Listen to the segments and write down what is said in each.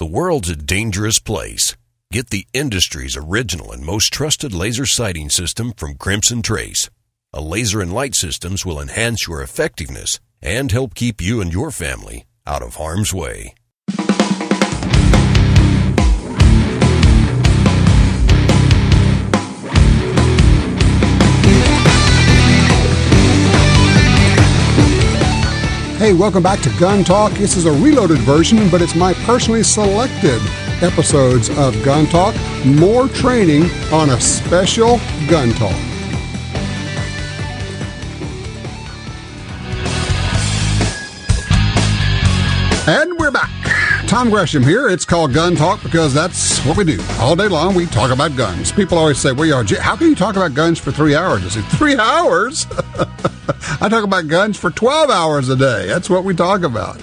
The world's a dangerous place. Get the industry's original and most trusted laser sighting system from Crimson Trace. A laser and light systems will enhance your effectiveness and help keep you and your family out of harm's way. Hey, welcome back to Gun Talk. This is a reloaded version, but it's my personally selected episodes of Gun Talk. More training on a special Gun Talk. And we're back. Tom Gresham here. It's called Gun Talk because that's what we do. All day long, we talk about guns. People always say, well, you how can you talk about guns for three hours? I say, three hours? I talk about guns for 12 hours a day. That's what we talk about.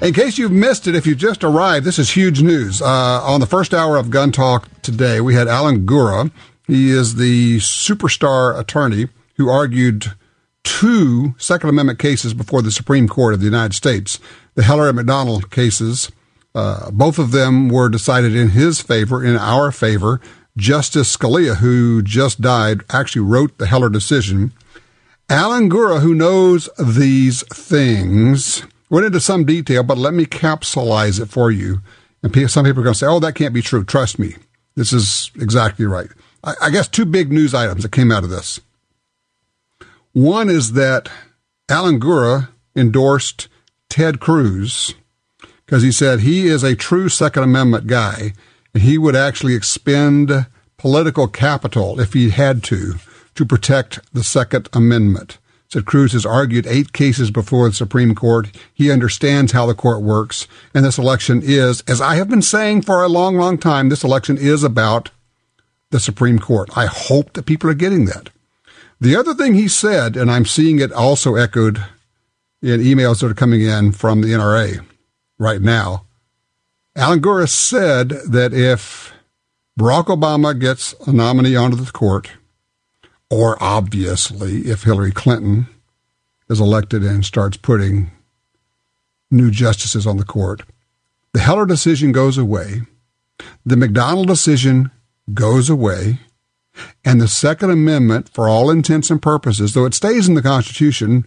In case you've missed it, if you just arrived, this is huge news. Uh, on the first hour of Gun Talk today, we had Alan Gura. He is the superstar attorney who argued two Second Amendment cases before the Supreme Court of the United States. The Heller and McDonald cases, uh, both of them were decided in his favor, in our favor. Justice Scalia, who just died, actually wrote the Heller decision. Alan Gura, who knows these things, went into some detail, but let me capsulize it for you. And some people are going to say, oh, that can't be true. Trust me. This is exactly right. I, I guess two big news items that came out of this. One is that Alan Gura endorsed Ted Cruz because he said he is a true Second Amendment guy and he would actually expend political capital if he had to to protect the Second Amendment. Said Cruz has argued eight cases before the Supreme Court. He understands how the court works. And this election is, as I have been saying for a long, long time, this election is about the Supreme Court. I hope that people are getting that. The other thing he said, and I'm seeing it also echoed in emails that are coming in from the NRA right now, Alan Gura said that if Barack Obama gets a nominee onto the court, or obviously if Hillary Clinton is elected and starts putting new justices on the court, the Heller decision goes away, the McDonald decision goes away, and the Second Amendment, for all intents and purposes, though it stays in the Constitution,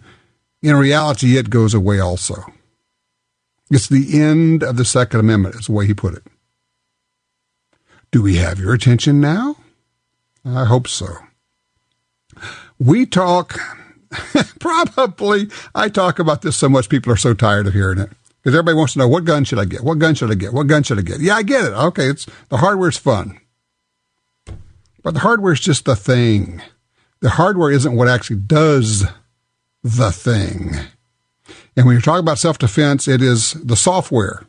in reality, it goes away also. It's the end of the Second Amendment, is the way he put it. Do we have your attention now? I hope so. We talk, probably, I talk about this so much, people are so tired of hearing it. Because everybody wants to know what gun should I get? What gun should I get? What gun should I get? Yeah, I get it. Okay, it's the hardware's fun. But the hardware is just the thing. The hardware isn't what actually does the thing. And when you're talking about self defense, it is the software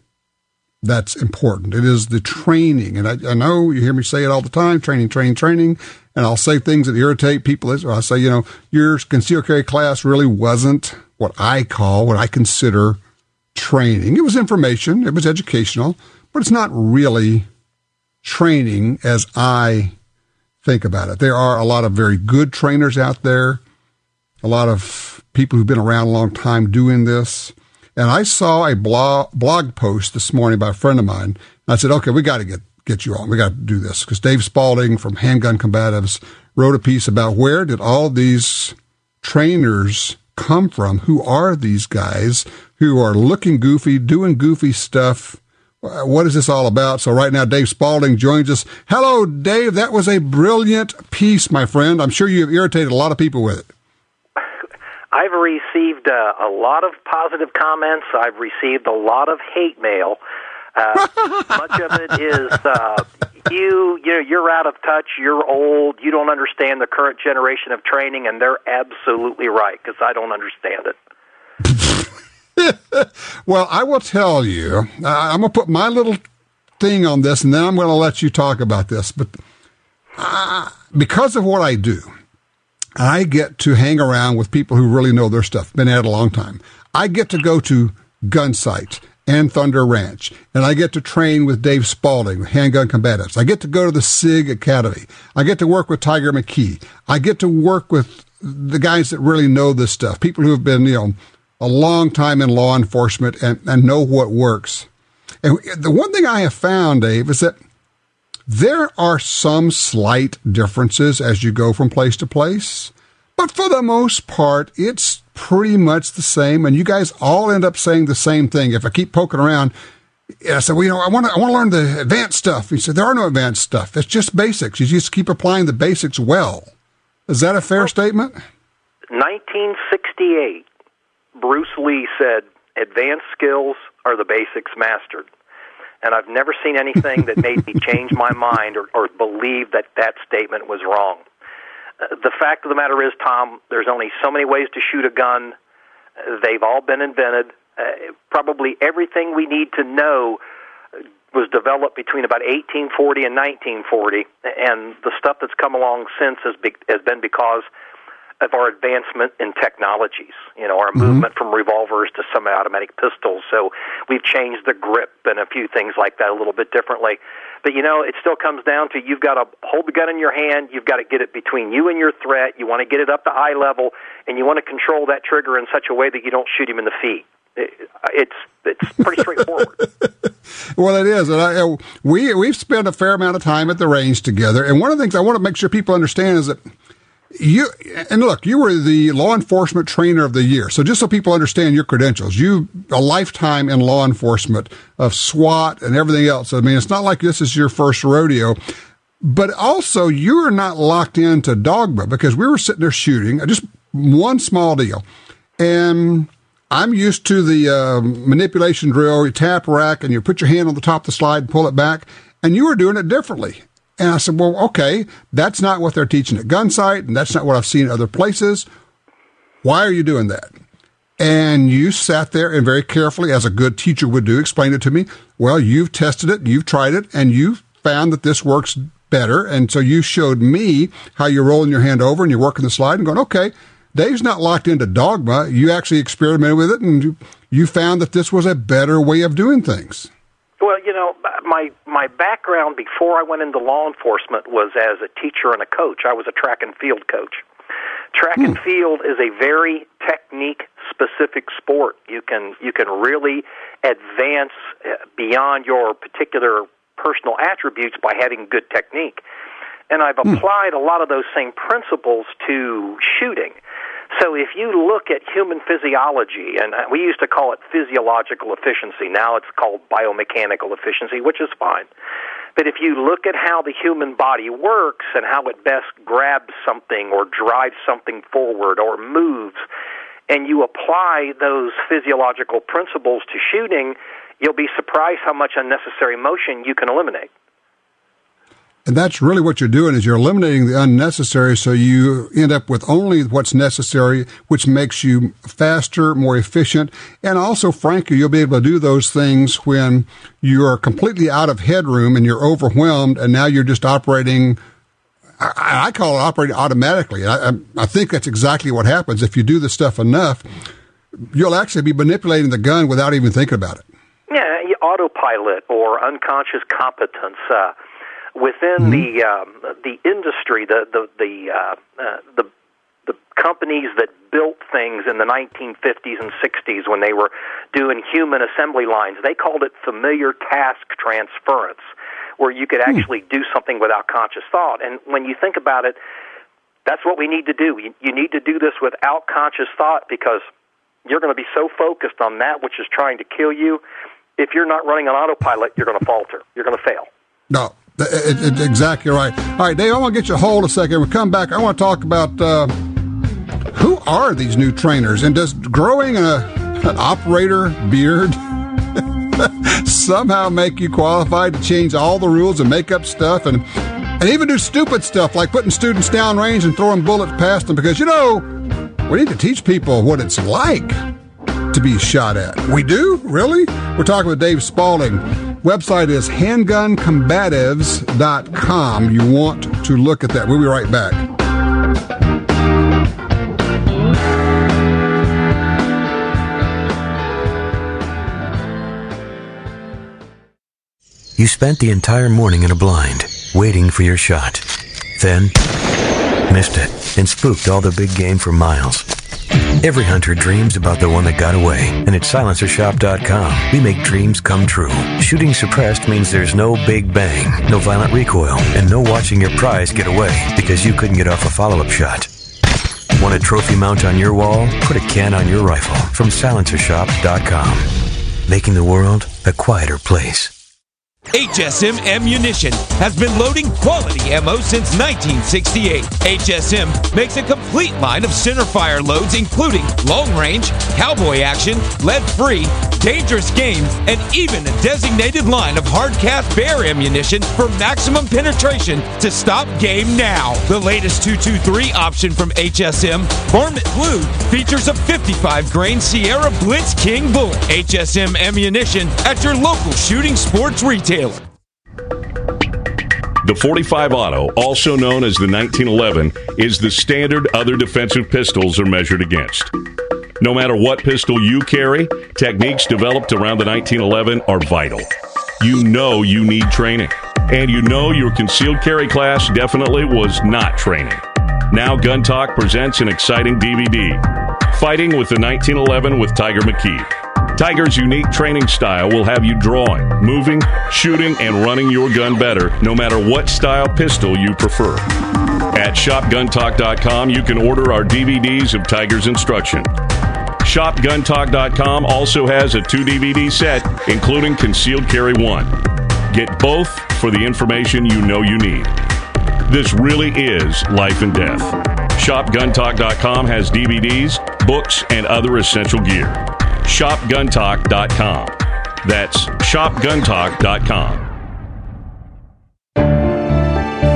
that's important. It is the training. And I, I, know you hear me say it all the time training, training, training. And I'll say things that irritate people. I say, you know, your concealed carry class really wasn't what I call, what I consider training. It was information, it was educational, but it's not really training as I think about it. There are a lot of very good trainers out there, a lot of people who've been around a long time doing this. And I saw a blog, blog post this morning by a friend of mine. I said, okay, we got to get, get you on. We got to do this because Dave Spaulding from Handgun Combatives wrote a piece about where did all these trainers come from? Who are these guys who are looking goofy, doing goofy stuff? What is this all about? So right now, Dave Spaulding joins us. Hello, Dave. That was a brilliant piece, my friend. I'm sure you have irritated a lot of people with it. I've received uh, a lot of positive comments. I've received a lot of hate mail. Uh, much of it is uh, you. You know, you're out of touch. You're old. You don't understand the current generation of training, and they're absolutely right because I don't understand it. well, I will tell you, I'm going to put my little thing on this and then I'm going to let you talk about this. But uh, because of what I do, I get to hang around with people who really know their stuff, been at it a long time. I get to go to gun Gunsite and Thunder Ranch, and I get to train with Dave Spaulding, Handgun Combatives. I get to go to the SIG Academy. I get to work with Tiger McKee. I get to work with the guys that really know this stuff, people who have been, you know, a long time in law enforcement and, and know what works. And the one thing I have found, Dave, is that there are some slight differences as you go from place to place, but for the most part, it's pretty much the same. And you guys all end up saying the same thing. If I keep poking around, I said, well, you know, I want to, I want to learn the advanced stuff. He said, there are no advanced stuff. It's just basics. You just keep applying the basics well. Is that a fair statement? 1968, Bruce Lee said, advanced skills are the basics mastered. And I've never seen anything that made me change my mind or, or believe that that statement was wrong. Uh, the fact of the matter is, Tom, there's only so many ways to shoot a gun. They've all been invented. Uh, probably everything we need to know was developed between about 1840 and 1940, and the stuff that's come along since has, be, has been because of our advancement in technologies. You know, our mm-hmm. movement from revolvers to semi-automatic pistols. So we've changed the grip and a few things like that a little bit differently. But you know, it still comes down to you've got to hold the gun in your hand. You've got to get it between you and your threat. You want to get it up to eye level, and you want to control that trigger in such a way that you don't shoot him in the feet. it's it's pretty straightforward. well, it is, and I, we we've spent a fair amount of time at the range together. And one of the things I want to make sure people understand is that you and look, you were the law enforcement trainer of the year. So just so people understand your credentials, you a lifetime in law enforcement of SWAT and everything else. I mean, it's not like this is your first rodeo. But also, you are not locked into dogma because we were sitting there shooting just one small deal. And I'm used to the uh, manipulation drill. You tap rack and you put your hand on the top of the slide and pull it back. And you were doing it differently. And I said, well, okay, that's not what they're teaching at Gunsite, and that's not what I've seen other places. Why are you doing that? And you sat there and very carefully, as a good teacher would do, explained it to me. Well, you've tested it, you've tried it, and you found that this works better. And so you showed me how you're rolling your hand over and you're working the slide and going, okay, Dave's not locked into dogma. You actually experimented with it and you found that this was a better way of doing things. Well, you know, my my background before I went into law enforcement was as a teacher and a coach. I was a track and field coach. Track and hmm. field is a very technique specific sport. You can you can really advance uh, beyond your particular personal attributes by having good technique. And I've hmm. applied a lot of those same principles to shooting. So if you look at human physiology, and we used to call it physiological efficiency, now it's called biomechanical efficiency, which is fine. But if you look at how the human body works and how it best grabs something or drives something forward or moves, and you apply those physiological principles to shooting, you'll be surprised how much unnecessary motion you can eliminate. And that's really what you're doing is you're eliminating the unnecessary so you end up with only what's necessary, which makes you faster, more efficient. And also, frankly, you'll be able to do those things when you are completely out of headroom and you're overwhelmed and now you're just operating I, I call it operating automatically. I, I, think that's exactly what happens. If you do this stuff enough, you'll actually be manipulating the gun without even thinking about it. Yeah, autopilot or unconscious competence. Uh, within mm-hmm. the um, the industry, the the the uh, uh, the the companies that built things in the 1950s and 60s when they were doing human assembly lines, they called it familiar task transference, where you could hmm. actually do something without conscious thought. And when you think about it, that's what we need to do. You, you need to do this without conscious thought because you're going to be so focused on that which is trying to kill you. If you're not running on autopilot, you're going to falter. You're going to fail. No, it, it, exactly right. All right, Dave, I want to get you hold a second. We come back. I want to talk about uh, who are these new trainers, and does growing a, an operator beard somehow make you qualified to change all the rules and make up stuff and and even do stupid stuff like putting students downrange and throwing bullets past them? Because you know we need to teach people what it's like to be shot at. We do? Really? We're talking with Dave Spaulding. Website is handguncombatives.com. You want to look at that. We'll be right back. You spent the entire morning in a blind, waiting for your shot. Then, missed it and spooked all the big game for miles. Every hunter dreams about the one that got away, and at silencershop.com, we make dreams come true. Shooting suppressed means there's no big bang, no violent recoil, and no watching your prize get away because you couldn't get off a follow up shot. Want a trophy mount on your wall? Put a can on your rifle from silencershop.com. Making the world a quieter place. HSM Ammunition has been loading quality ammo since 1968. HSM makes a complete line of centerfire loads, including long range, cowboy action, lead free, dangerous games, and even a designated line of hard cast bear ammunition for maximum penetration to stop game now. The latest 223 option from HSM, Varmint Blue, features a 55 grain Sierra Blitz King bullet. HSM Ammunition at your local shooting sports The 45 Auto, also known as the 1911, is the standard other defensive pistols are measured against. No matter what pistol you carry, techniques developed around the 1911 are vital. You know you need training, and you know your concealed carry class definitely was not training. Now Gun Talk presents an exciting DVD, Fighting with the 1911 with Tiger McKee. Tiger's unique training style will have you drawing, moving, shooting, and running your gun better no matter what style pistol you prefer. At shopguntalk.com, you can order our DVDs of Tiger's instruction. ShopGuntalk.com also has a two DVD set, including Concealed Carry 1. Get both for the information you know you need. This really is life and death. ShopGuntalk.com has DVDs, books, and other essential gear shopguntalk.com. That's shopguntalk.com.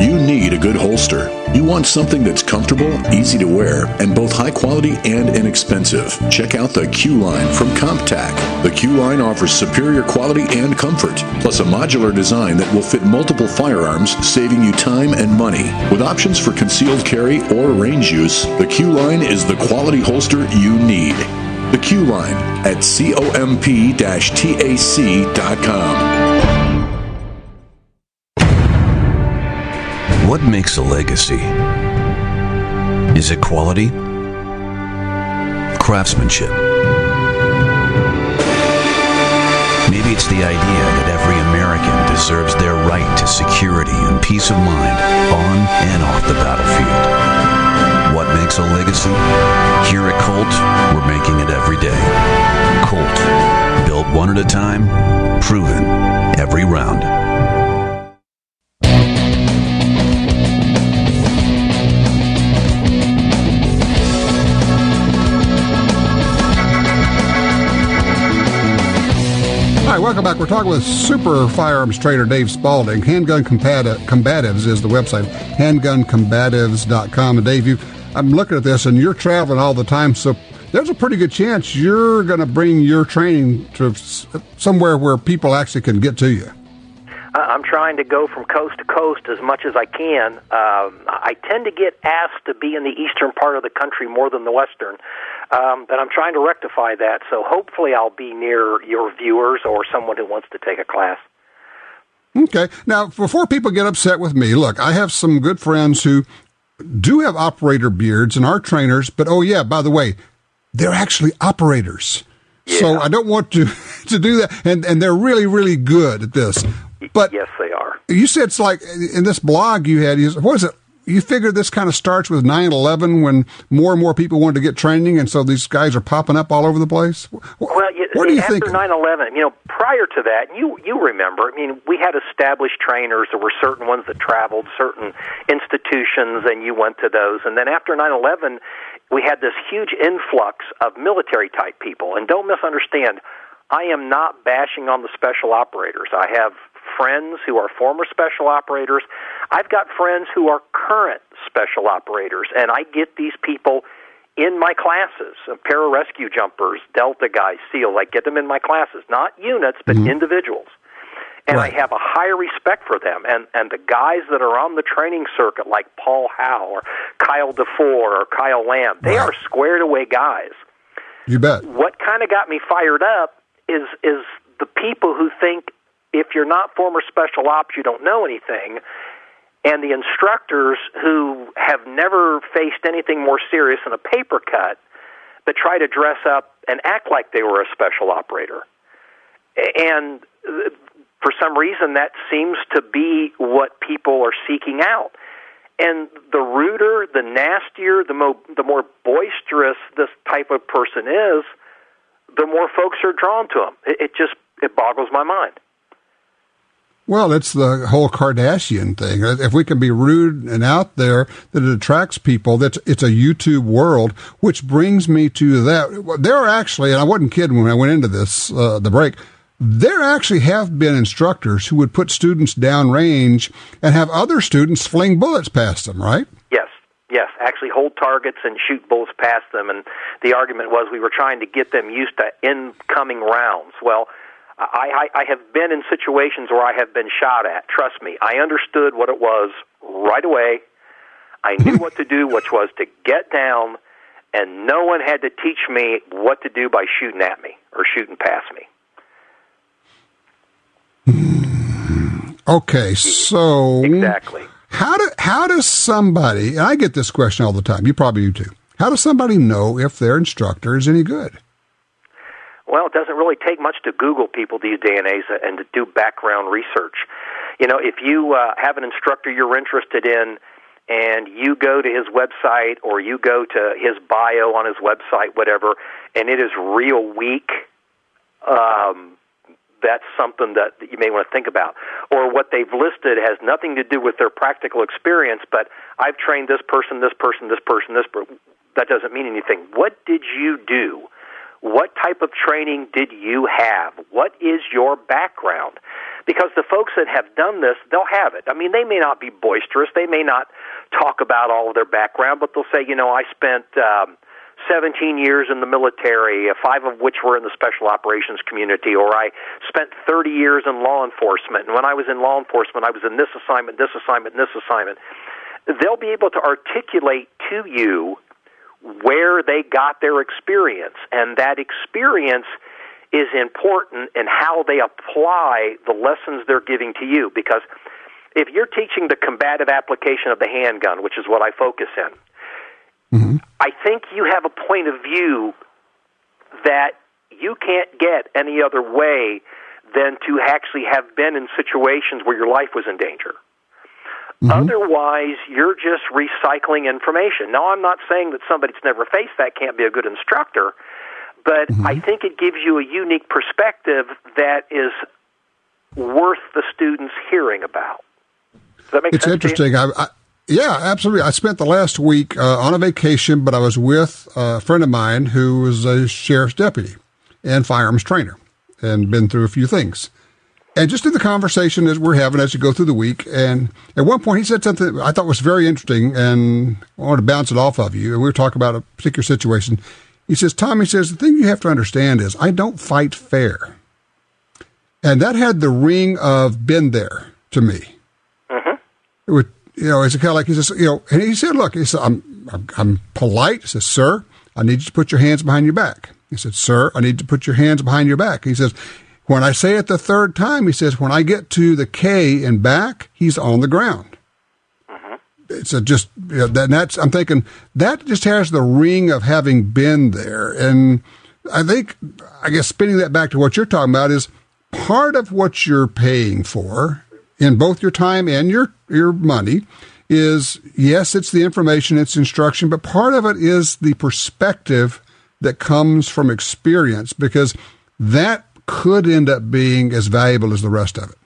You need a good holster. You want something that's comfortable, easy to wear, and both high quality and inexpensive. Check out the Q line from CompTac. The Q line offers superior quality and comfort, plus a modular design that will fit multiple firearms, saving you time and money. With options for concealed carry or range use, the Q line is the quality holster you need. The Q line at comp-tac.com. What makes a legacy? Is it quality? Craftsmanship? Maybe it's the idea that every American deserves their right to security and peace of mind on and off the battlefield. What makes a legacy? Here at Colt, we're making it every day. Colt, built one at a time, proven every round. Hi, welcome back. We're talking with super firearms trader Dave Spaulding. Handgun Combatives is the website, handguncombatives.com. And Dave, you, I'm looking at this and you're traveling all the time, so there's a pretty good chance you're going to bring your training to somewhere where people actually can get to you. I'm trying to go from coast to coast as much as I can. Um, I tend to get asked to be in the eastern part of the country more than the western, um, but I'm trying to rectify that. So hopefully, I'll be near your viewers or someone who wants to take a class. Okay. Now, before people get upset with me, look, I have some good friends who do have operator beards and are trainers, but oh, yeah, by the way, they're actually operators. Yeah. So I don't want to to do that, and and they're really really good at this. But yes, they are. You said it's like in this blog you had. What is it? You figure this kind of starts with 9/11 when more and more people wanted to get training, and so these guys are popping up all over the place. Well, you, what do you after think? 9/11, you know, prior to that, you you remember. I mean, we had established trainers. There were certain ones that traveled, certain institutions, and you went to those. And then after 9/11, we had this huge influx of military type people. And don't misunderstand, I am not bashing on the special operators. I have friends who are former special operators. I've got friends who are current special operators, and I get these people in my classes. Pararescue jumpers, Delta guys, SEALs. I get them in my classes, not units, but Mhm. individuals. And Right. I have a high respect for them. And and the guys that are on the training circuit, like Paul Howe or Kyle Defoor or Kyle Lamb, they Right. are squared away guys You bet. what kind of got me fired up is is the people who think if you're not former special ops you don't know anything and the instructors who have never faced anything more serious than a paper cut that try to dress up and act like they were a special operator. And uh, for some reason, that seems to be what people are seeking out. And the ruder, the nastier, the, mo- the more boisterous this type of person is, the more folks are drawn to him. It, it just it boggles my mind. Well, it's the whole Kardashian thing. If we can be rude and out there, that it attracts people. That's it's a YouTube world, which brings me to that. There are actually, and I wasn't kidding when I went into this uh, the break. There actually have been instructors who would put students downrange and have other students fling bullets past them. Right? Yes, yes. Actually, hold targets and shoot bullets past them. And the argument was we were trying to get them used to incoming rounds. Well I, I, I have been in situations where I have been shot at. Trust me, I understood what it was right away. I knew what to do, which was to get down, and no one had to teach me what to do by shooting at me or shooting past me. Hmm. Okay, so exactly. How do how does somebody? And I get this question all the time. You probably do too. How does somebody know if their instructor is any good? Well, it doesn't really take much to Google people these days and and to do background research. You know, if you uh, have an instructor you're interested in and you go to his website or you go to his bio on his website, whatever, and it is real weak, um, that's something that you may want to think about. Or what they've listed has nothing to do with their practical experience, but I've trained this person, this person, this person, this person. That doesn't mean anything. What did you do? What type of training did you have? What is your background? Because the folks that have done this, they'll have it. I mean, they may not be boisterous. They may not talk about all of their background, but they'll say, you know, I spent um, 17 years in the military, uh, five of which were in the special operations community, or I spent 30 years in law enforcement. And when I was in law enforcement, I was in this assignment, this assignment, this assignment. They'll be able to articulate to you where they got their experience, and that experience is important in how they apply the lessons they're giving to you. Because if you're teaching the combative application of the handgun, which is what I focus in, mm-hmm. I think you have a point of view that you can't get any other way than to actually have been in situations where your life was in danger. Mm-hmm. Otherwise, you're just recycling information. Now, I'm not saying that somebody that's never faced that can't be a good instructor, but mm-hmm. I think it gives you a unique perspective that is worth the students hearing about. Does that make it's sense? It's interesting. I, I, yeah, absolutely. I spent the last week uh, on a vacation, but I was with a friend of mine who was a sheriff's deputy and firearms trainer and been through a few things and just in the conversation that we're having as you go through the week, and at one point he said something I thought was very interesting, and I wanted to bounce it off of you. And we were talking about a particular situation. He says, Tommy says, the thing you have to understand is I don't fight fair. And that had the ring of been there to me. Mm-hmm. It would, you know, it's kind of like he says, you know, and he said, look, he said, I'm, I'm, I'm polite. He says, sir, I need you to put your hands behind your back. He said, sir, I need to put your hands behind your back. He says, when I say it the third time, he says, when I get to the K and back, he's on the ground. Mm-hmm. It's a just, you know, that, that's, I'm thinking that just has the ring of having been there. And I think, I guess spinning that back to what you're talking about is part of what you're paying for in both your time and your, your money is yes, it's the information, it's instruction, but part of it is the perspective that comes from experience because that could end up being as valuable as the rest of it.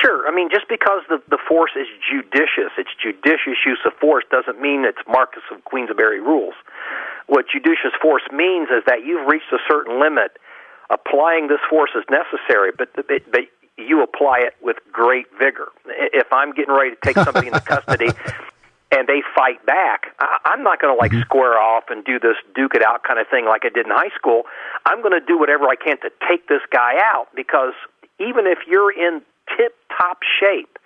Sure. I mean, just because the, the force is judicious, it's judicious use of force, doesn't mean it's Marquess of Queensberry rules. What judicious force means is that you've reached a certain limit. Applying this force is necessary, but, but, but you apply it with great vigor. If I'm getting ready to take somebody into custody and they fight back, I'm not going to like mm-hmm. square off and do this duke it out kind of thing like I did in high school. I'm going to do whatever I can to take this guy out because even if you're in tip top shape,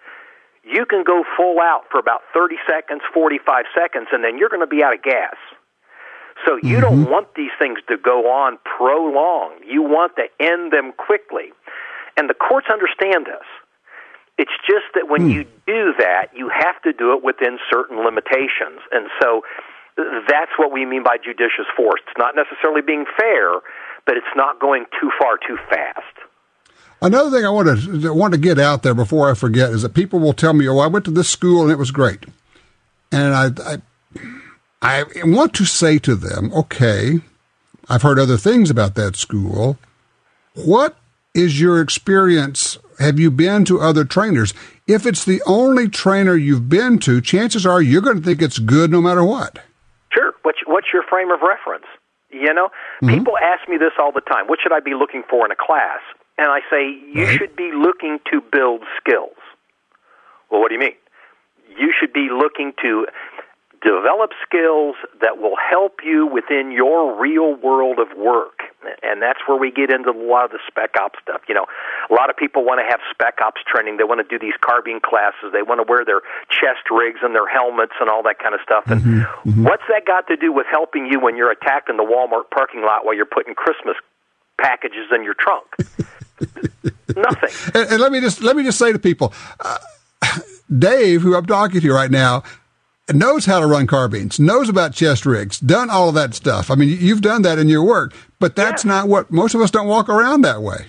you can go full out for about 30 seconds, 45 seconds, and then you're going to be out of gas. So you mm-hmm. don't want these things to go on prolonged. You want to end them quickly. And the courts understand this. It's just that when hmm. you do that, you have to do it within certain limitations. And so that's what we mean by judicious force. It's not necessarily being fair, but it's not going too far too fast. Another thing I want to want to get out there before I forget is that people will tell me, "Oh, I went to this school and it was great," and I, I, I want to say to them, "Okay, I've heard other things about that school. What is your experience? Have you been to other trainers? If it's the only trainer you've been to, chances are you're going to think it's good no matter what." Sure. What's what's your frame of reference? You know, mm-hmm. people ask me this all the time. What should I be looking for in a class? And I say, you right. should be looking to build skills. Well, what do you mean? You should be looking to develop skills that will help you within your real world of work. And that's where we get into a lot of the spec ops stuff. You know, a lot of people want to have spec ops training. They want to do these carbine classes. They want to wear their chest rigs and their helmets and all that kind of stuff. And mm-hmm, mm-hmm. what's that got to do with helping you when you're attacked in the Walmart parking lot while you're putting Christmas packages in your trunk? Nothing. And, and, let me just let me just say to people, uh, Dave, who I'm talking to right now, knows how to run carbines, knows about chest rigs, done all of that stuff. I mean, you've done that in your work, but that's yeah. not what most of us don't walk around that way.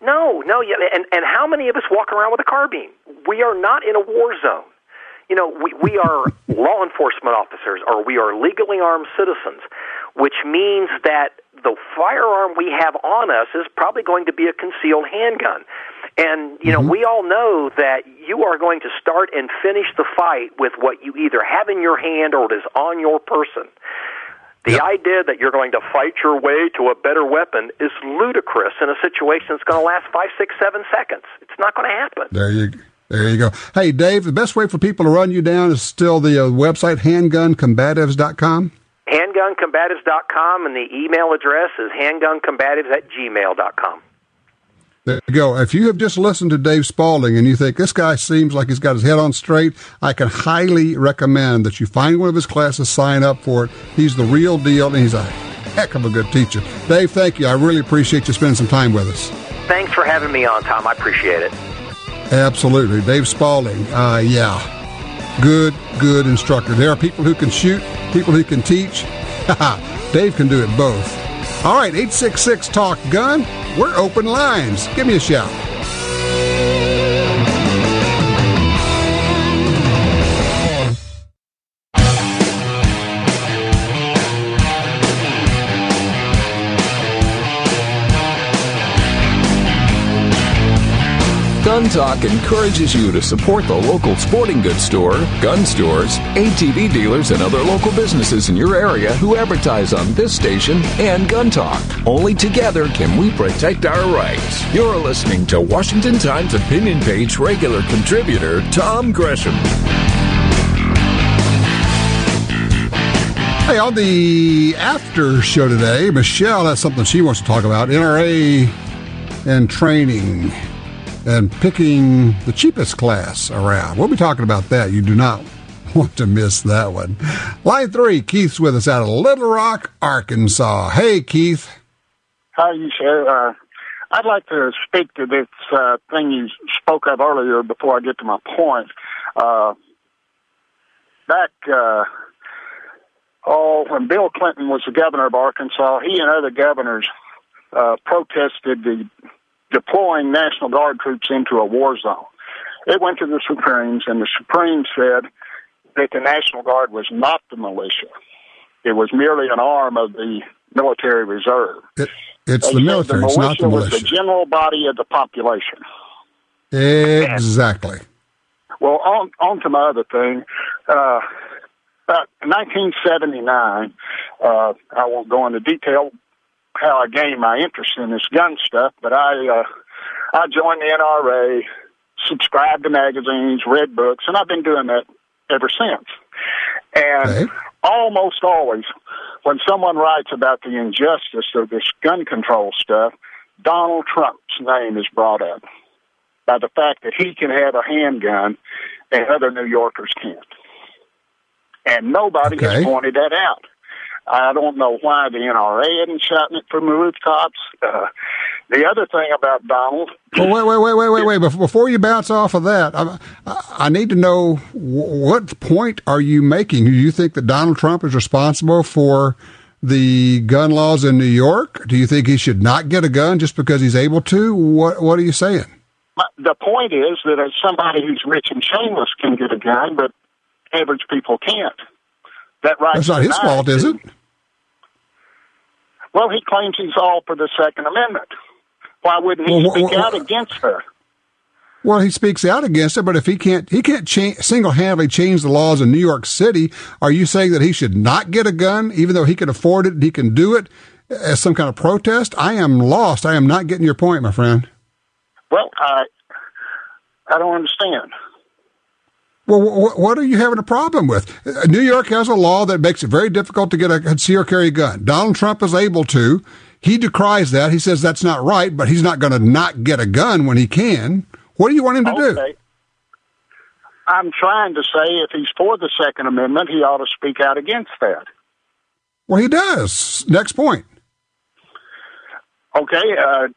No, no, yeah, and and how many of us walk around with a carbine? We are not in a war zone. You know, we we are law enforcement officers, or we are legally armed citizens, which means that the firearm we have on us is probably going to be a concealed handgun. And, you know, mm-hmm. we all know that you are going to start and finish the fight with what you either have in your hand or it is on your person. The yep. idea that you're going to fight your way to a better weapon is ludicrous in a situation that's going to last five, six, seven seconds. It's not going to happen. There you there you go. Hey, Dave, the best way for people to run you down is still the uh, website handguncombatives.com? handguncombatives.com, and the email address is handguncombatives at gmail.com. There you go. If you have just listened to Dave Spaulding and you think this guy seems like he's got his head on straight, I can highly recommend that you find one of his classes, sign up for it. He's the real deal, and he's a heck of a good teacher. Dave, thank you. I really appreciate you spending some time with us. Thanks for having me on, Tom. I appreciate it. Absolutely. Dave Spaulding, Uh, yeah. Good, good instructor. There are people who can shoot, people who can teach. Dave can do it both. All right, 866 Talk Gun. We're open lines. Give me a shout. Gun Talk encourages you to support the local sporting goods store, gun stores, ATV dealers, and other local businesses in your area who advertise on this station and Gun Talk. Only together can we protect our rights. You're listening to Washington Times opinion page regular contributor Tom Gresham. Hey, on the after show today, Michelle has something she wants to talk about NRA and training and picking the cheapest class around. We'll be talking about that. You do not want to miss that one. Line three, Keith's with us out of Little Rock, Arkansas. Hey, Keith. Hi, you sir. Uh, I'd like to speak to this uh, thing you spoke of earlier before I get to my point. Uh, back, uh, oh, when Bill Clinton was the governor of Arkansas, he and other governors uh, protested the deploying National Guard troops into a war zone. It went to the Supremes, and the Supremes said that the National Guard was not the militia. It was merely an arm of the military reserve. It, it's the military, the it's not the militia. was the general body of the population. Exactly. And, well, on, on to my other thing. Uh, about 1979, uh, I won't go into detail how I gained my interest in this gun stuff, but I uh, I joined the NRA, subscribed to magazines, read books, and I've been doing that ever since. And okay. almost always, when someone writes about the injustice of this gun control stuff, Donald Trump's name is brought up by the fact that he can have a handgun and other New Yorkers can't. And nobody okay. has pointed that out. I don't know why the NRA isn't shouting it from the rooftops. Uh, The other thing about Donald. Well, wait, wait, wait, wait, wait, wait. Before you bounce off of that, I, I need to know what point are you making? Do you think that Donald Trump is responsible for the gun laws in New York? Do you think he should not get a gun just because he's able to? What What are you saying? The point is that as somebody who's rich and shameless can get a gun, but average people can't. That right? That's not his fault, is it? Well, he claims he's all for the Second Amendment. Why wouldn't he Well, speak well, out against her? Well, he speaks out against it, but if he can't, he can't cha- single-handedly change the laws in New York City. Are you saying that he should not get a gun, even though he can afford it and he can do it uh, as some kind of protest? I am lost. I am not getting your point, my friend. Well, I I don't understand. Well, what are you having a problem with? Uh, New York has a law that makes it very difficult to get a conceal carry gun. Donald Trump is able to. He decries that. He says that's not right, but he's not going to not get a gun when he can. What do you want him to do? I'm trying to say if he's for the Second Amendment, he ought to speak out against that. Well, he does. Next point. Okay, uh,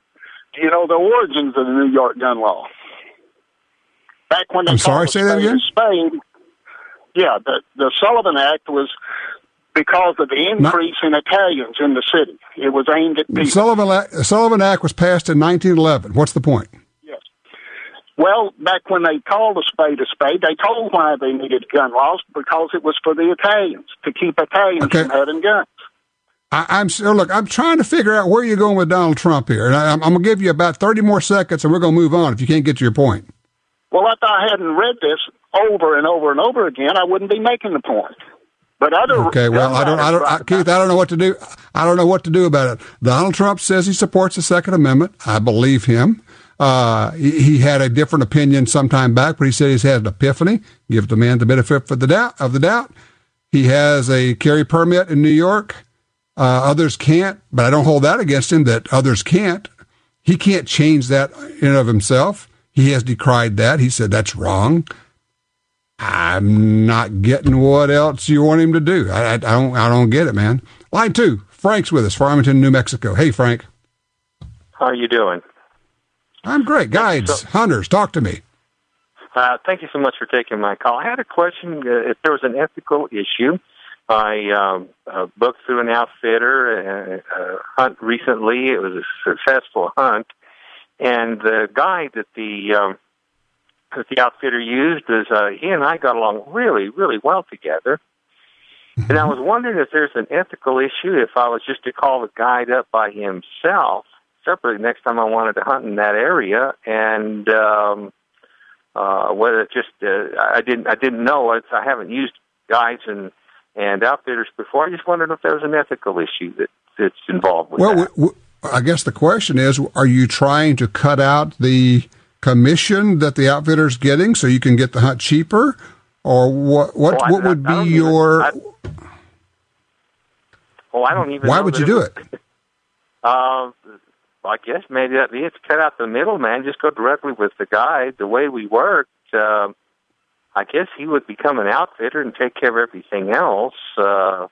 do you know the origins of the New York gun law? Back when they I'm sorry, say that again? Spade, yeah, the the Sullivan Act was because of the increase in Italians in the city. It was aimed at The people. Sullivan Act, the Sullivan Act was passed in 1911. What's the point? Yes. Well, back when they called a spade a spade, they told why they needed gun laws because it was for the Italians to keep Italians Okay. from having guns. I, I'm so look. I'm trying to figure out where you're going with Donald Trump here, and I, I'm, I'm going to give you about 30 more seconds, and we're going to move on if you can't get to your point. Well, if I hadn't read this over and over and over again, I wouldn't be making the point. But other Okay, well, I don't, I don't, I, Keith, I don't know what to do. I don't know what to do about it. Donald Trump says he supports the Second Amendment. I believe him. Uh, he, he had a different opinion some time back, but he said he's had an epiphany. Give the man the benefit for the doubt of the doubt. He has a carry permit in New York. Uh, others can't, but I don't hold that against him that others can't. He can't change that in of himself. He has decried that. He said that's wrong. I'm not getting what else you want him to do. I, I, I don't. I don't get it, man. Line two, Frank's with us, Farmington, New Mexico. Hey, Frank. How are you doing? I'm great. Guides, hunters, talk to me. Uh, thank you so much for taking my call. I had a question. Uh, if there was an ethical issue, I um, uh, booked through an outfitter uh, uh, hunt recently. It was a successful hunt, and the guy that the um, that the outfitter used is uh, he and I got along really, really well together. And I was wondering if there's an ethical issue if I was just to call the guide up by himself separately next time I wanted to hunt in that area, and um, uh, whether it just uh, I didn't I didn't know it's, I haven't used guides and and outfitters before. I just wondered if there was an ethical issue that that's involved with Well, that. w- w- I guess the question is: Are you trying to cut out the commission that the outfitter's getting so you can get the hunt cheaper, or what? What, I- what would be even- your? I- Oh, I don't even. why would you do it? Uh, I guess maybe that it's cut out the middleman. Just go directly with the guide. The way we worked, um, I guess he would become an outfitter and take care of everything else. Uh,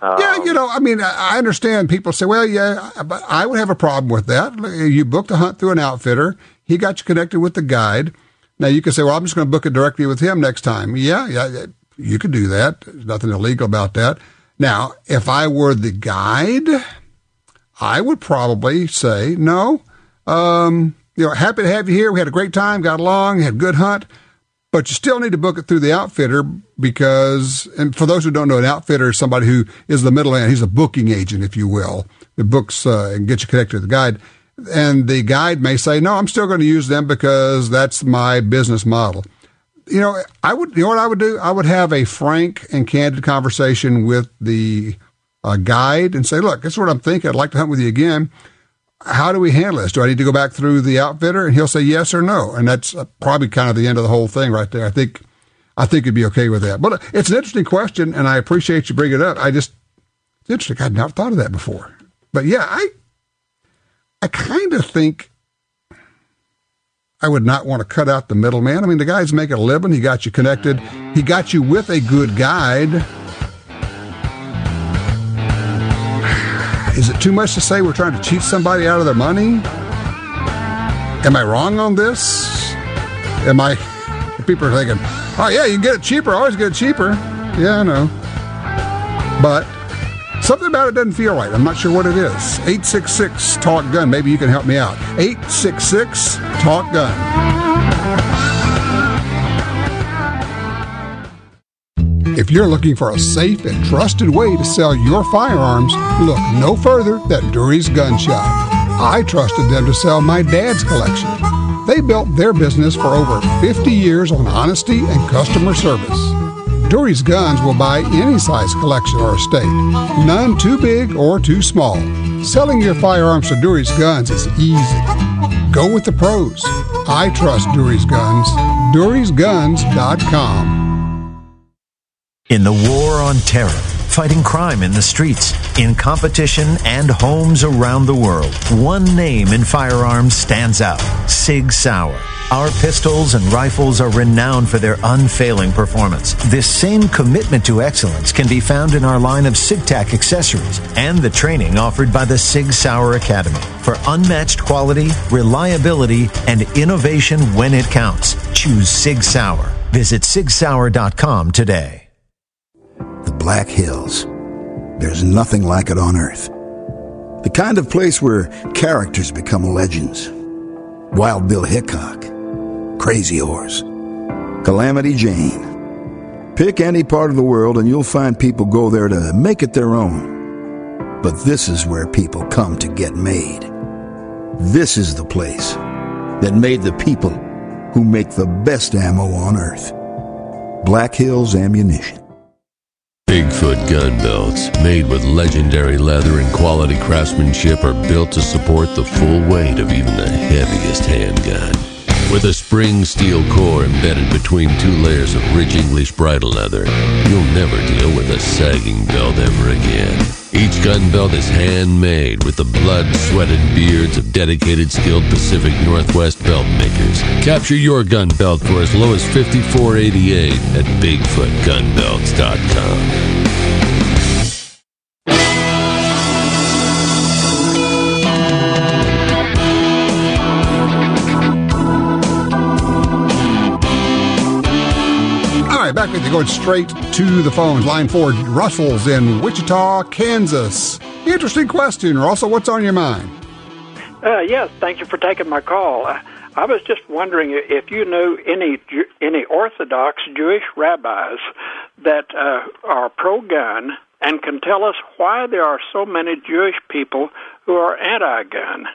Yeah, um, you know, I mean, I understand people say, well, yeah, but I would have a problem with that. You booked a hunt through an outfitter. He got you connected with the guide. Now you can say, well, I'm just going to book it directly with him next time. Yeah, yeah, yeah, you could do that. There's nothing illegal about that. Now, if I were the guide, I would probably say, no, um, you know, happy to have you here. We had a great time, got along, had a good hunt. But you still need to book it through the outfitter because, and for those who don't know, an outfitter is somebody who is the middleman. He's a booking agent, if you will, that books uh, and gets you connected to the guide. And the guide may say, no, I'm still going to use them because that's my business model. You know, I would, you know what I would do? I would have a frank and candid conversation with the uh, guide and say, look, this is what I'm thinking. I'd like to hunt with you again how do we handle this? Do I need to go back through the outfitter? And he'll say yes or no, and that's uh, probably kind of the end of the whole thing right there. I think, I think you'd be okay with that. But it's an interesting question, and I appreciate you bringing it up. I just, it's interesting. I'd never thought of that before. But yeah, I, I kind of think I would not want to cut out the middleman. I mean, the guy's making a living. He got you connected. He got you with a good guide. Is it too much to say we're trying to cheat somebody out of their money? Am I wrong on this? Am I? People are thinking, oh yeah, you can get it cheaper. Always get it cheaper. Yeah, I know. But something about it doesn't feel right. I'm not sure what it is. 866 Talk Gun. Maybe you can help me out. 866 Talk Gun. If you're looking for a safe and trusted way to sell your firearms, look no further than Dury's Gun Shop. I trusted them to sell my dad's collection. They built their business for over 50 years on honesty and customer service. Dury's Guns will buy any size collection or estate, none too big or too small. Selling your firearms to Dury's Guns is easy. Go with the pros. I trust Dury's Guns. Dury'sGuns.com. In the war on terror, fighting crime in the streets, in competition and homes around the world, one name in firearms stands out Sig Sauer. Our pistols and rifles are renowned for their unfailing performance. This same commitment to excellence can be found in our line of SIGTAC accessories and the training offered by the Sig Sauer Academy for unmatched quality, reliability, and innovation when it counts. Choose Sig Sauer. Visit sigsauer.com today. The Black Hills. There's nothing like it on Earth. The kind of place where characters become legends. Wild Bill Hickok, Crazy Horse, Calamity Jane. Pick any part of the world and you'll find people go there to make it their own. But this is where people come to get made. This is the place that made the people who make the best ammo on Earth. Black Hills Ammunition. Bigfoot gun belts, made with legendary leather and quality craftsmanship, are built to support the full weight of even the heaviest handgun. With a spring steel core embedded between two layers of rich English bridle leather, you'll never deal with a sagging belt ever again. Each gun belt is handmade with the blood, sweat, and beards of dedicated, skilled Pacific Northwest belt makers. Capture your gun belt for as low as $54.88 at BigfootGunBelts.com. back you going straight to the phones. Line four, Russell's in Wichita, Kansas. Interesting question, Russell. What's on your mind? Uh, yes, thank you for taking my call. Uh, I was just wondering if you know any any Orthodox Jewish rabbis that uh, are pro-gun and can tell us why there are so many Jewish people who are anti-gun.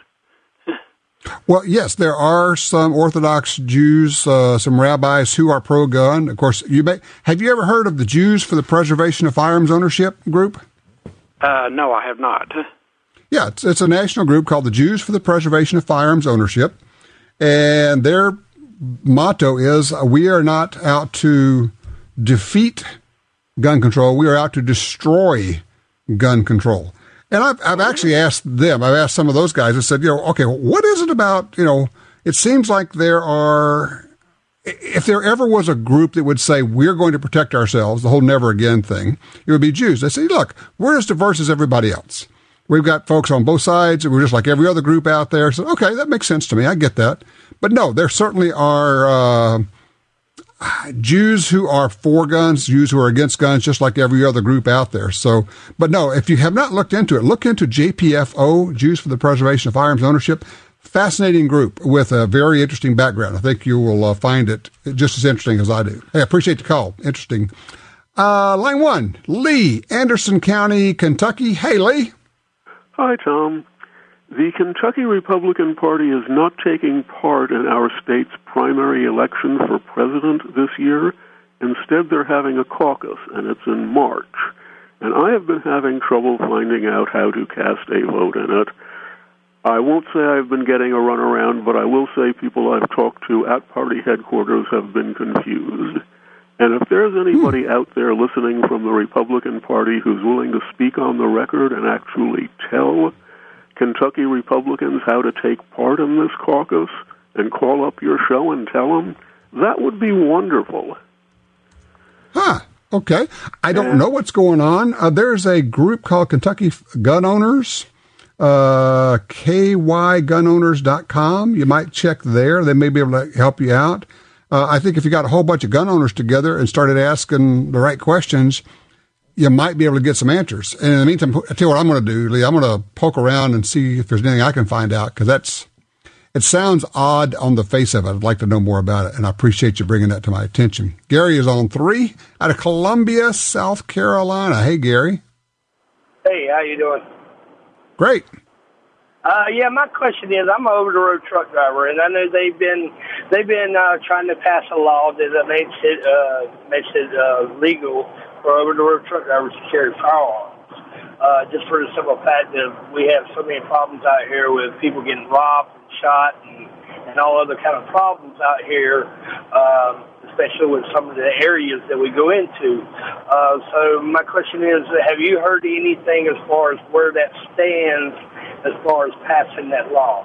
Well, yes, there are some Orthodox Jews, uh, some rabbis who are pro-gun. Of course, you may have you ever heard of the Jews for the Preservation of Firearms Ownership group? Uh, no, I have not. Yeah, it's, it's a national group called the Jews for the Preservation of Firearms Ownership, and their motto is uh, "We are not out to defeat gun control; we are out to destroy gun control." And I've, I've actually asked them, I've asked some of those guys, I said, you know, okay, what is it about, you know, it seems like there are, if there ever was a group that would say, we're going to protect ourselves, the whole never again thing, it would be Jews. They say, look, we're as diverse as everybody else. We've got folks on both sides. We're just like every other group out there. So, okay, that makes sense to me. I get that. But no, there certainly are, uh, Jews who are for guns, Jews who are against guns, just like every other group out there. So, but no, if you have not looked into it, look into JPFO, Jews for the Preservation of Firearms Ownership. Fascinating group with a very interesting background. I think you will uh, find it just as interesting as I do. Hey, I appreciate the call. Interesting. Uh, line one, Lee, Anderson County, Kentucky. Hey, Lee. Hi, Tom. The Kentucky Republican Party is not taking part in our state's primary election for president this year. Instead, they're having a caucus, and it's in March. And I have been having trouble finding out how to cast a vote in it. I won't say I've been getting a runaround, but I will say people I've talked to at party headquarters have been confused. And if there's anybody hmm. out there listening from the Republican Party who's willing to speak on the record and actually tell Kentucky Republicans how to take part in this caucus and call up your show and tell them, that would be wonderful. Huh. Okay. I don't know what's going on. Uh, there's a group called Kentucky Gun Owners, uh, kygunowners.com. You might check there. They may be able to help you out. Uh, I think if you got a whole bunch of gun owners together and started asking the right questions, you might be able to get some answers. And in the meantime, I tell you what I'm going to do, Lee. I'm going to poke around and see if there's anything I can find out because that's it sounds odd on the face of it. I'd like to know more about it, and I appreciate you bringing that to my attention. Gary is on three out of Columbia, South Carolina. Hey, Gary. Hey, how you doing? Great. Uh, yeah, my question is, I'm an over-the-road truck driver, and I know they've been they've been uh, trying to pass a law that makes it uh, makes it uh, legal for over-the-road truck drivers to carry firearms. Uh, just for the simple fact that we have so many problems out here with people getting robbed and shot and, and all other kind of problems out here, um, especially with some of the areas that we go into. Uh, so my question is, have you heard anything as far as where that stands as far as passing that law?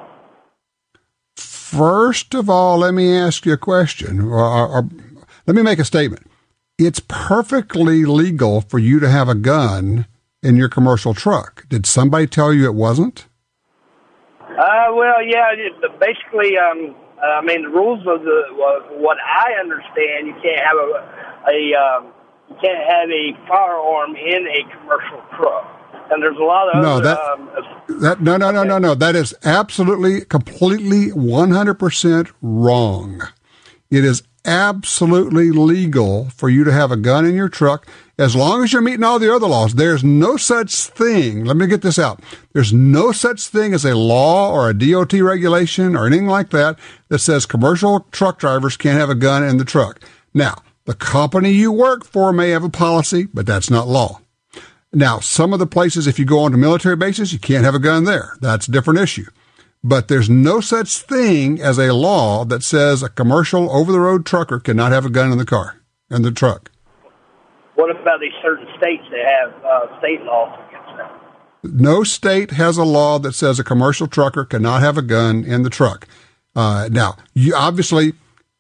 First of all, let me ask you a question, or, or, or let me make a statement. It's perfectly legal for you to have a gun in your commercial truck. Did somebody tell you it wasn't? Uh, well, yeah, basically, um, uh, I mean, the rules of the uh, what I understand, you can't have a, a um, you can't have a firearm in a commercial truck. And there's a lot of no, other, that, um, that no no no no no that is absolutely completely 100% wrong. It is absolutely legal for you to have a gun in your truck as long as you're meeting all the other laws. There's no such thing. Let me get this out. There's no such thing as a law or a DOT regulation or anything like that that says commercial truck drivers can't have a gun in the truck. Now, the company you work for may have a policy, but that's not law. Now, some of the places, if you go onto military bases, you can't have a gun there. That's a different issue. But there's no such thing as a law that says a commercial over the road trucker cannot have a gun in the car, in the truck. what about these certain states that have uh, state laws against that? No state has a law that says a commercial trucker cannot have a gun in the truck. Uh, now, you obviously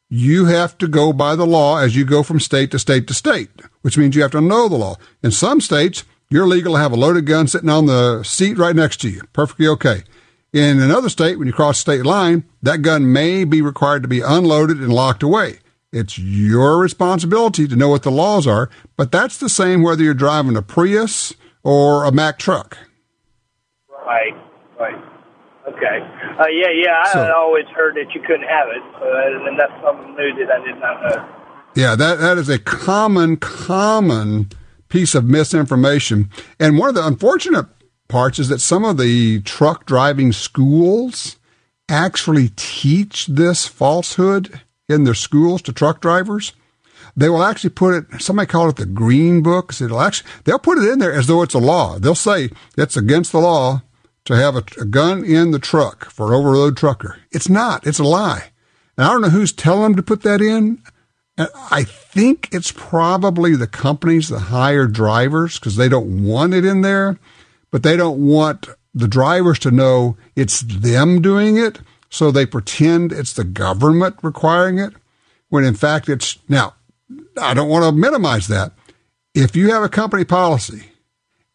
you have to go by the law as you go from state to state to state, which means you have to know the law. In some states, you're legal to have a loaded gun sitting on the seat right next to you, perfectly okay. In another state, when you cross state line, that gun may be required to be unloaded and locked away. It's your responsibility to know what the laws are, but that's the same whether you're driving a Prius or a Mack truck. Right, right. Okay. Uh, yeah, yeah. I So- always heard that you couldn't have it, uh, and that's something new that I did not know. Yeah, that, that is a common, common piece of misinformation. And one of the unfortunate parts is that some of the truck driving schools actually teach this falsehood in their schools to truck drivers. They will actually put it, somebody call it the green books. It'll actually, they'll put it in there as though it's a law. They'll say it's against the law to have a, a gun in the truck for an over-the-road trucker. It's not. It's a lie. And I don't know who's telling them to put that in. And I think it's probably the companies that hire drivers because they don't want it in there, but they don't want the drivers to know it's them doing it. So they pretend it's the government requiring it when in fact it's now, I don't want to minimize that. If you have a company policy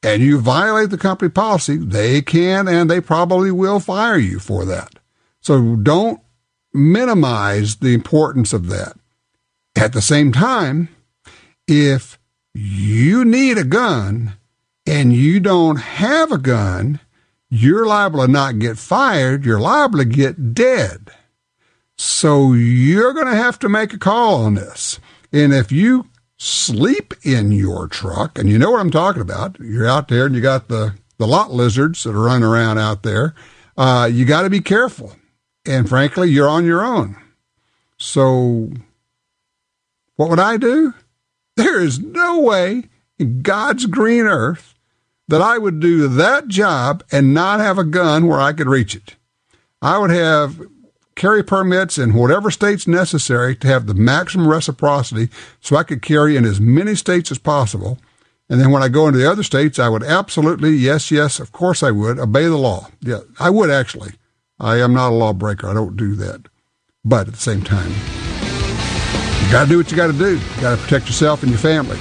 and you violate the company policy, they can and they probably will fire you for that. So don't minimize the importance of that. At the same time, if you need a gun and you don't have a gun, you're liable to not get fired, you're liable to get dead. So you're going to have to make a call on this. And if you sleep in your truck, and you know what I'm talking about, you're out there and you got the, the lot lizards that are running around out there, uh, you got to be careful. And frankly, you're on your own. So what would I do? There is no way in God's green earth that I would do that job and not have a gun where I could reach it. I would have carry permits in whatever states necessary to have the maximum reciprocity so I could carry in as many states as possible. And then when I go into the other states, I would absolutely, yes, yes, of course I would, obey the law. Yeah, I would actually. I am not a lawbreaker. I don't do that. But at the same time, you got to do what you got to do. You got to protect yourself and your family.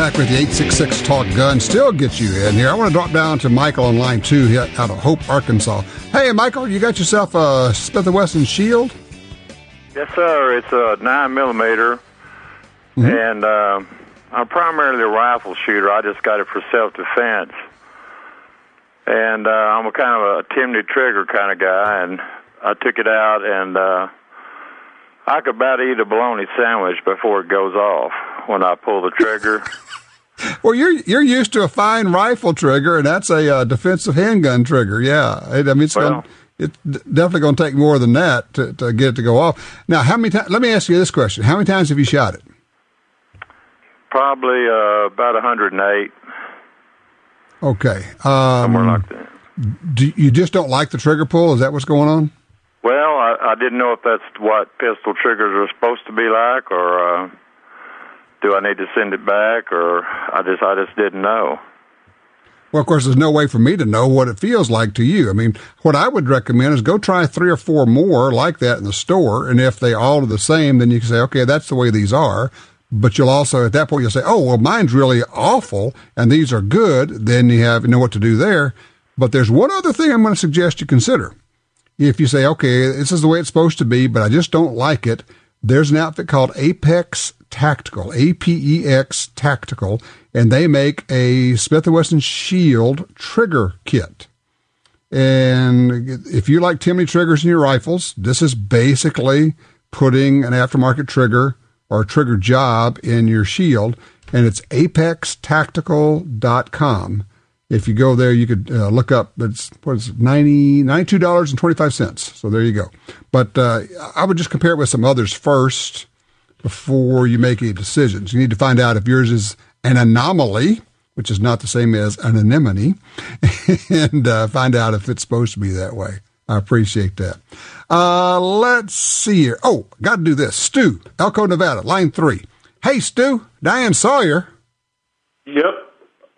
Back with the 866 Talk Gun. Still gets you in here. I want to drop down to Michael on line two here out of Hope, Arkansas. Hey, Michael, you got yourself a Smith & Wesson Shield? Yes, sir. It's a 9 millimeter, Mm-hmm. and uh, I'm primarily a rifle shooter. I just got it for self-defense. And uh, I'm a kind of a Timney trigger kind of guy, and I took it out, and uh, I could about eat a bologna sandwich before it goes off when I pull the trigger. Well, you're you're used to a fine rifle trigger, and that's a uh, defensive handgun trigger. Yeah, It- I mean it's Well- gonna, it's definitely going to take more than that to, to get it to go off. Now, how many times? Let me ask you this question: How many times have you shot it? Probably uh, about 108. Okay, um, do you just don't like the trigger pull? Is that what's going on? Well, I, I didn't know if that's what pistol triggers are supposed to be like, or uh, do I need to send it back, or I just I just didn't know. Well, of course, there's no way for me to know what it feels like to you. I mean, what I would recommend is go try three or four more like that in the store, and if they all are the same, then you can say, okay, that's the way these are. But you'll also, at that point, you'll say, oh, well, mine's really awful, and these are good. Then you have you know what to do there. But there's one other thing I'm going to suggest you consider. If you say, okay, this is the way it's supposed to be, but I just don't like it, there's an outfit called Apex Tactical, A P E X Tactical, and they make a Smith & Wesson Shield trigger kit. And if you like Timney triggers in your rifles, this is basically putting an aftermarket trigger or trigger job in your shield, and it's apextactical.com. If you go there, you could uh, look up. It's what is it, ninety ninety two dollars and twenty five cents. So there you go. But uh, I would just compare it with some others first before you make any decisions. You need to find out if yours is an anomaly, which is not the same as an anemone, and uh, find out if it's supposed to be that way. I appreciate that. Uh, let's see here. Oh, got to do this. Stu, Elko, Nevada, line three. Hey, Stu, Diane Sawyer. Yep.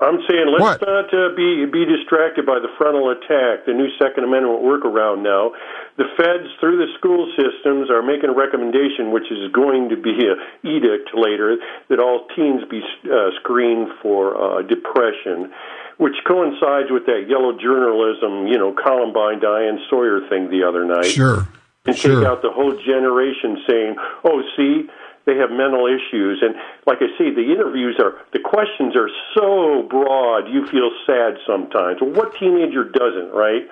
I'm saying let's not uh, be be distracted by the frontal attack, the new Second Amendment workaround now. The feds, through the school systems, are making a recommendation, which is going to be a edict later, that all teens be uh, screened for uh, depression, which coincides with that yellow journalism, you know, Columbine Diane Sawyer thing the other night. Sure. And Sure. take out the whole generation saying, "Oh, see, they have mental issues." And like I say, the interviews are the questions are so broad, you feel sad sometimes. Well, what teenager doesn't, right?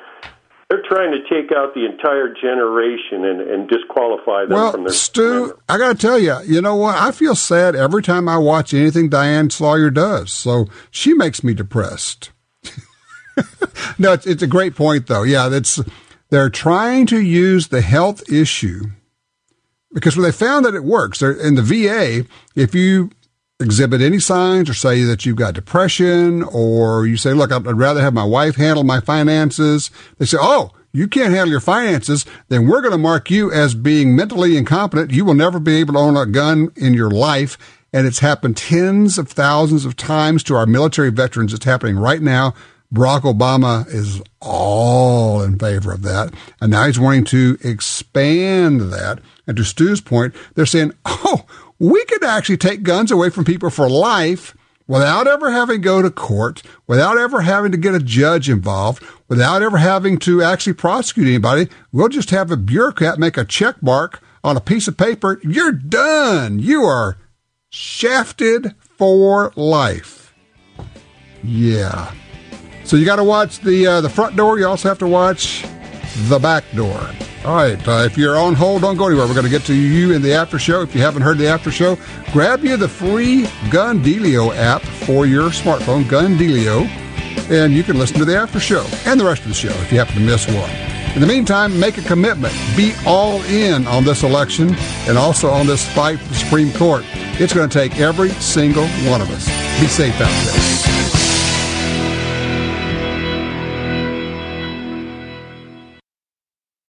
They're trying to take out the entire generation and, and disqualify them from Well, their Stu, I got to tell you, you know what? I feel sad every time I watch anything Diane Sawyer does. So she makes me depressed. no, it's, it's a great point, though. Yeah, that's they're trying to use the health issue because when they found that it works, in the VA, if you exhibit any signs or say that you've got depression or you say, look, I'd, rather have my wife handle my finances, they say, oh, you can't handle your finances, then we're going to mark you as being mentally incompetent. You will never be able to own a gun in your life. And it's happened tens of thousands of times to our military veterans. It's happening right now. Barack Obama is all in favor of that. And now he's wanting to expand that. And to Stu's point, they're saying, oh, we could actually take guns away from people for life without ever having to go to court, without ever having to get a judge involved, without ever having to actually prosecute anybody. We'll just have a bureaucrat make a check mark on a piece of paper. You're done. You are shafted for life. Yeah. So you got to watch the uh, the front door. You also have to watch the back door. All right. Uh, if you're on hold, don't go anywhere. We're going to get to you in the after show. If you haven't heard the after show, grab you the free Gun Dealio app for your smartphone, Gun Dealio, and you can listen to the after show and the rest of the show if you happen to miss one. In the meantime, make a commitment. Be all in on this election and also on this fight for the Supreme Court. It's going to take every single one of us. Be safe out there.